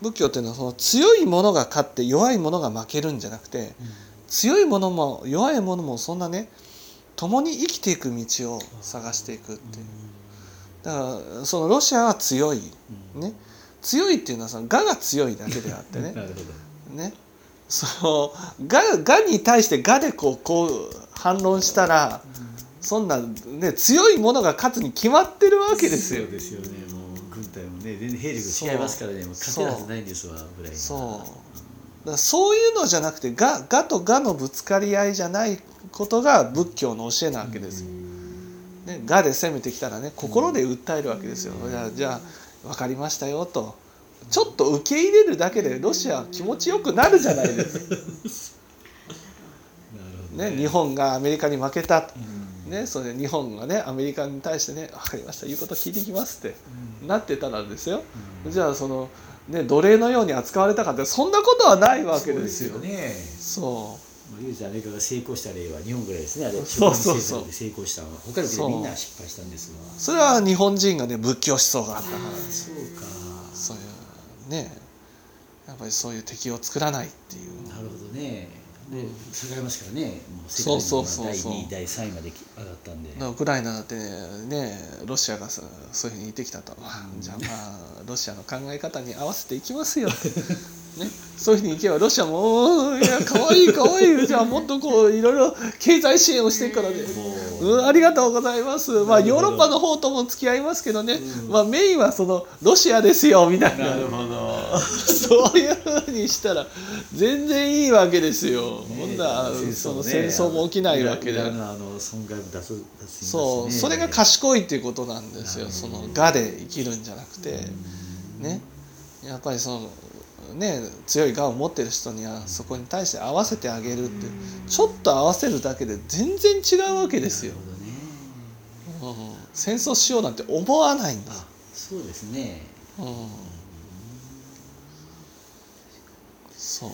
仏教っていうのはその強いものが勝って弱いものが負けるんじゃなくて強いものも弱いものもそんなね共に生きていく道を探していくっていう。だからそのロシアは強いね。強いっていうのはその我が強いだけであってね。ね。その我我に対して我でこうこう反論したらそんなね強いものが勝つに決まってるわけですよ。そうですよねもう軍隊もね全然兵力が違いますからねもう。勝てるはずないんですわぐらいなそう。だからそういうのじゃなくて我我と我のぶつかり合いじゃないことが仏教の教えなわけですよ。ね、我で攻めてきたらね心で訴えるわけですよ。じゃあじゃあ分かりましたよと。ちょっと受け入れるだけでロシアは気持ちよくなるじゃないですか。なるほどね、日本がアメリカに負けた、うんね、それで日本がねアメリカに対してね分かりました言うこと聞いてきますってなってたらですよ。うん。じゃあその、ね、奴隷のように扱われたかってそんなことはないわけですよ。そうねそうまあ唯一アメリカが成功した例は日本ぐらいですね。あれそうそうそう。植民政策で成功したのは他の国でみんな失敗したんですが。それは日本人がね仏教思想があったからですそうか。そういうねやっぱりそういう敵を作らないっていう。なるほどねで下がりますからね。もう世界そうそうそう第そう。2位第3位まで上がったんで。ウクライナだってねロシアがそそういうふうに言ってきたと、じゃあまあロシアの考え方に合わせていきますよ、ね、そういうふうにいけばロシアもおー「いやかわいいかわい。いじゃあもっとこういろいろ経済支援をしていくからね」もう。うん、ありがとうございます。まあヨーロッパの方とも付き合いますけどね、うん。まあメインはそのロシアですよみたいな。なるほどそういうふうにしたら全然いいわけですよ。ほんならその戦争も起きないわけで。イランのあの損害も出す出すそうそれが賢いっていうことなんですよ。その我で生きるんじゃなくて。ね。やっぱりそのね強い我を持ってる人にはそこに対して合わせてあげるってちょっと合わせるだけで全然違うわけですよ。ね。うん。戦争しようなんて思わないんだ、あそうですね。うん、哦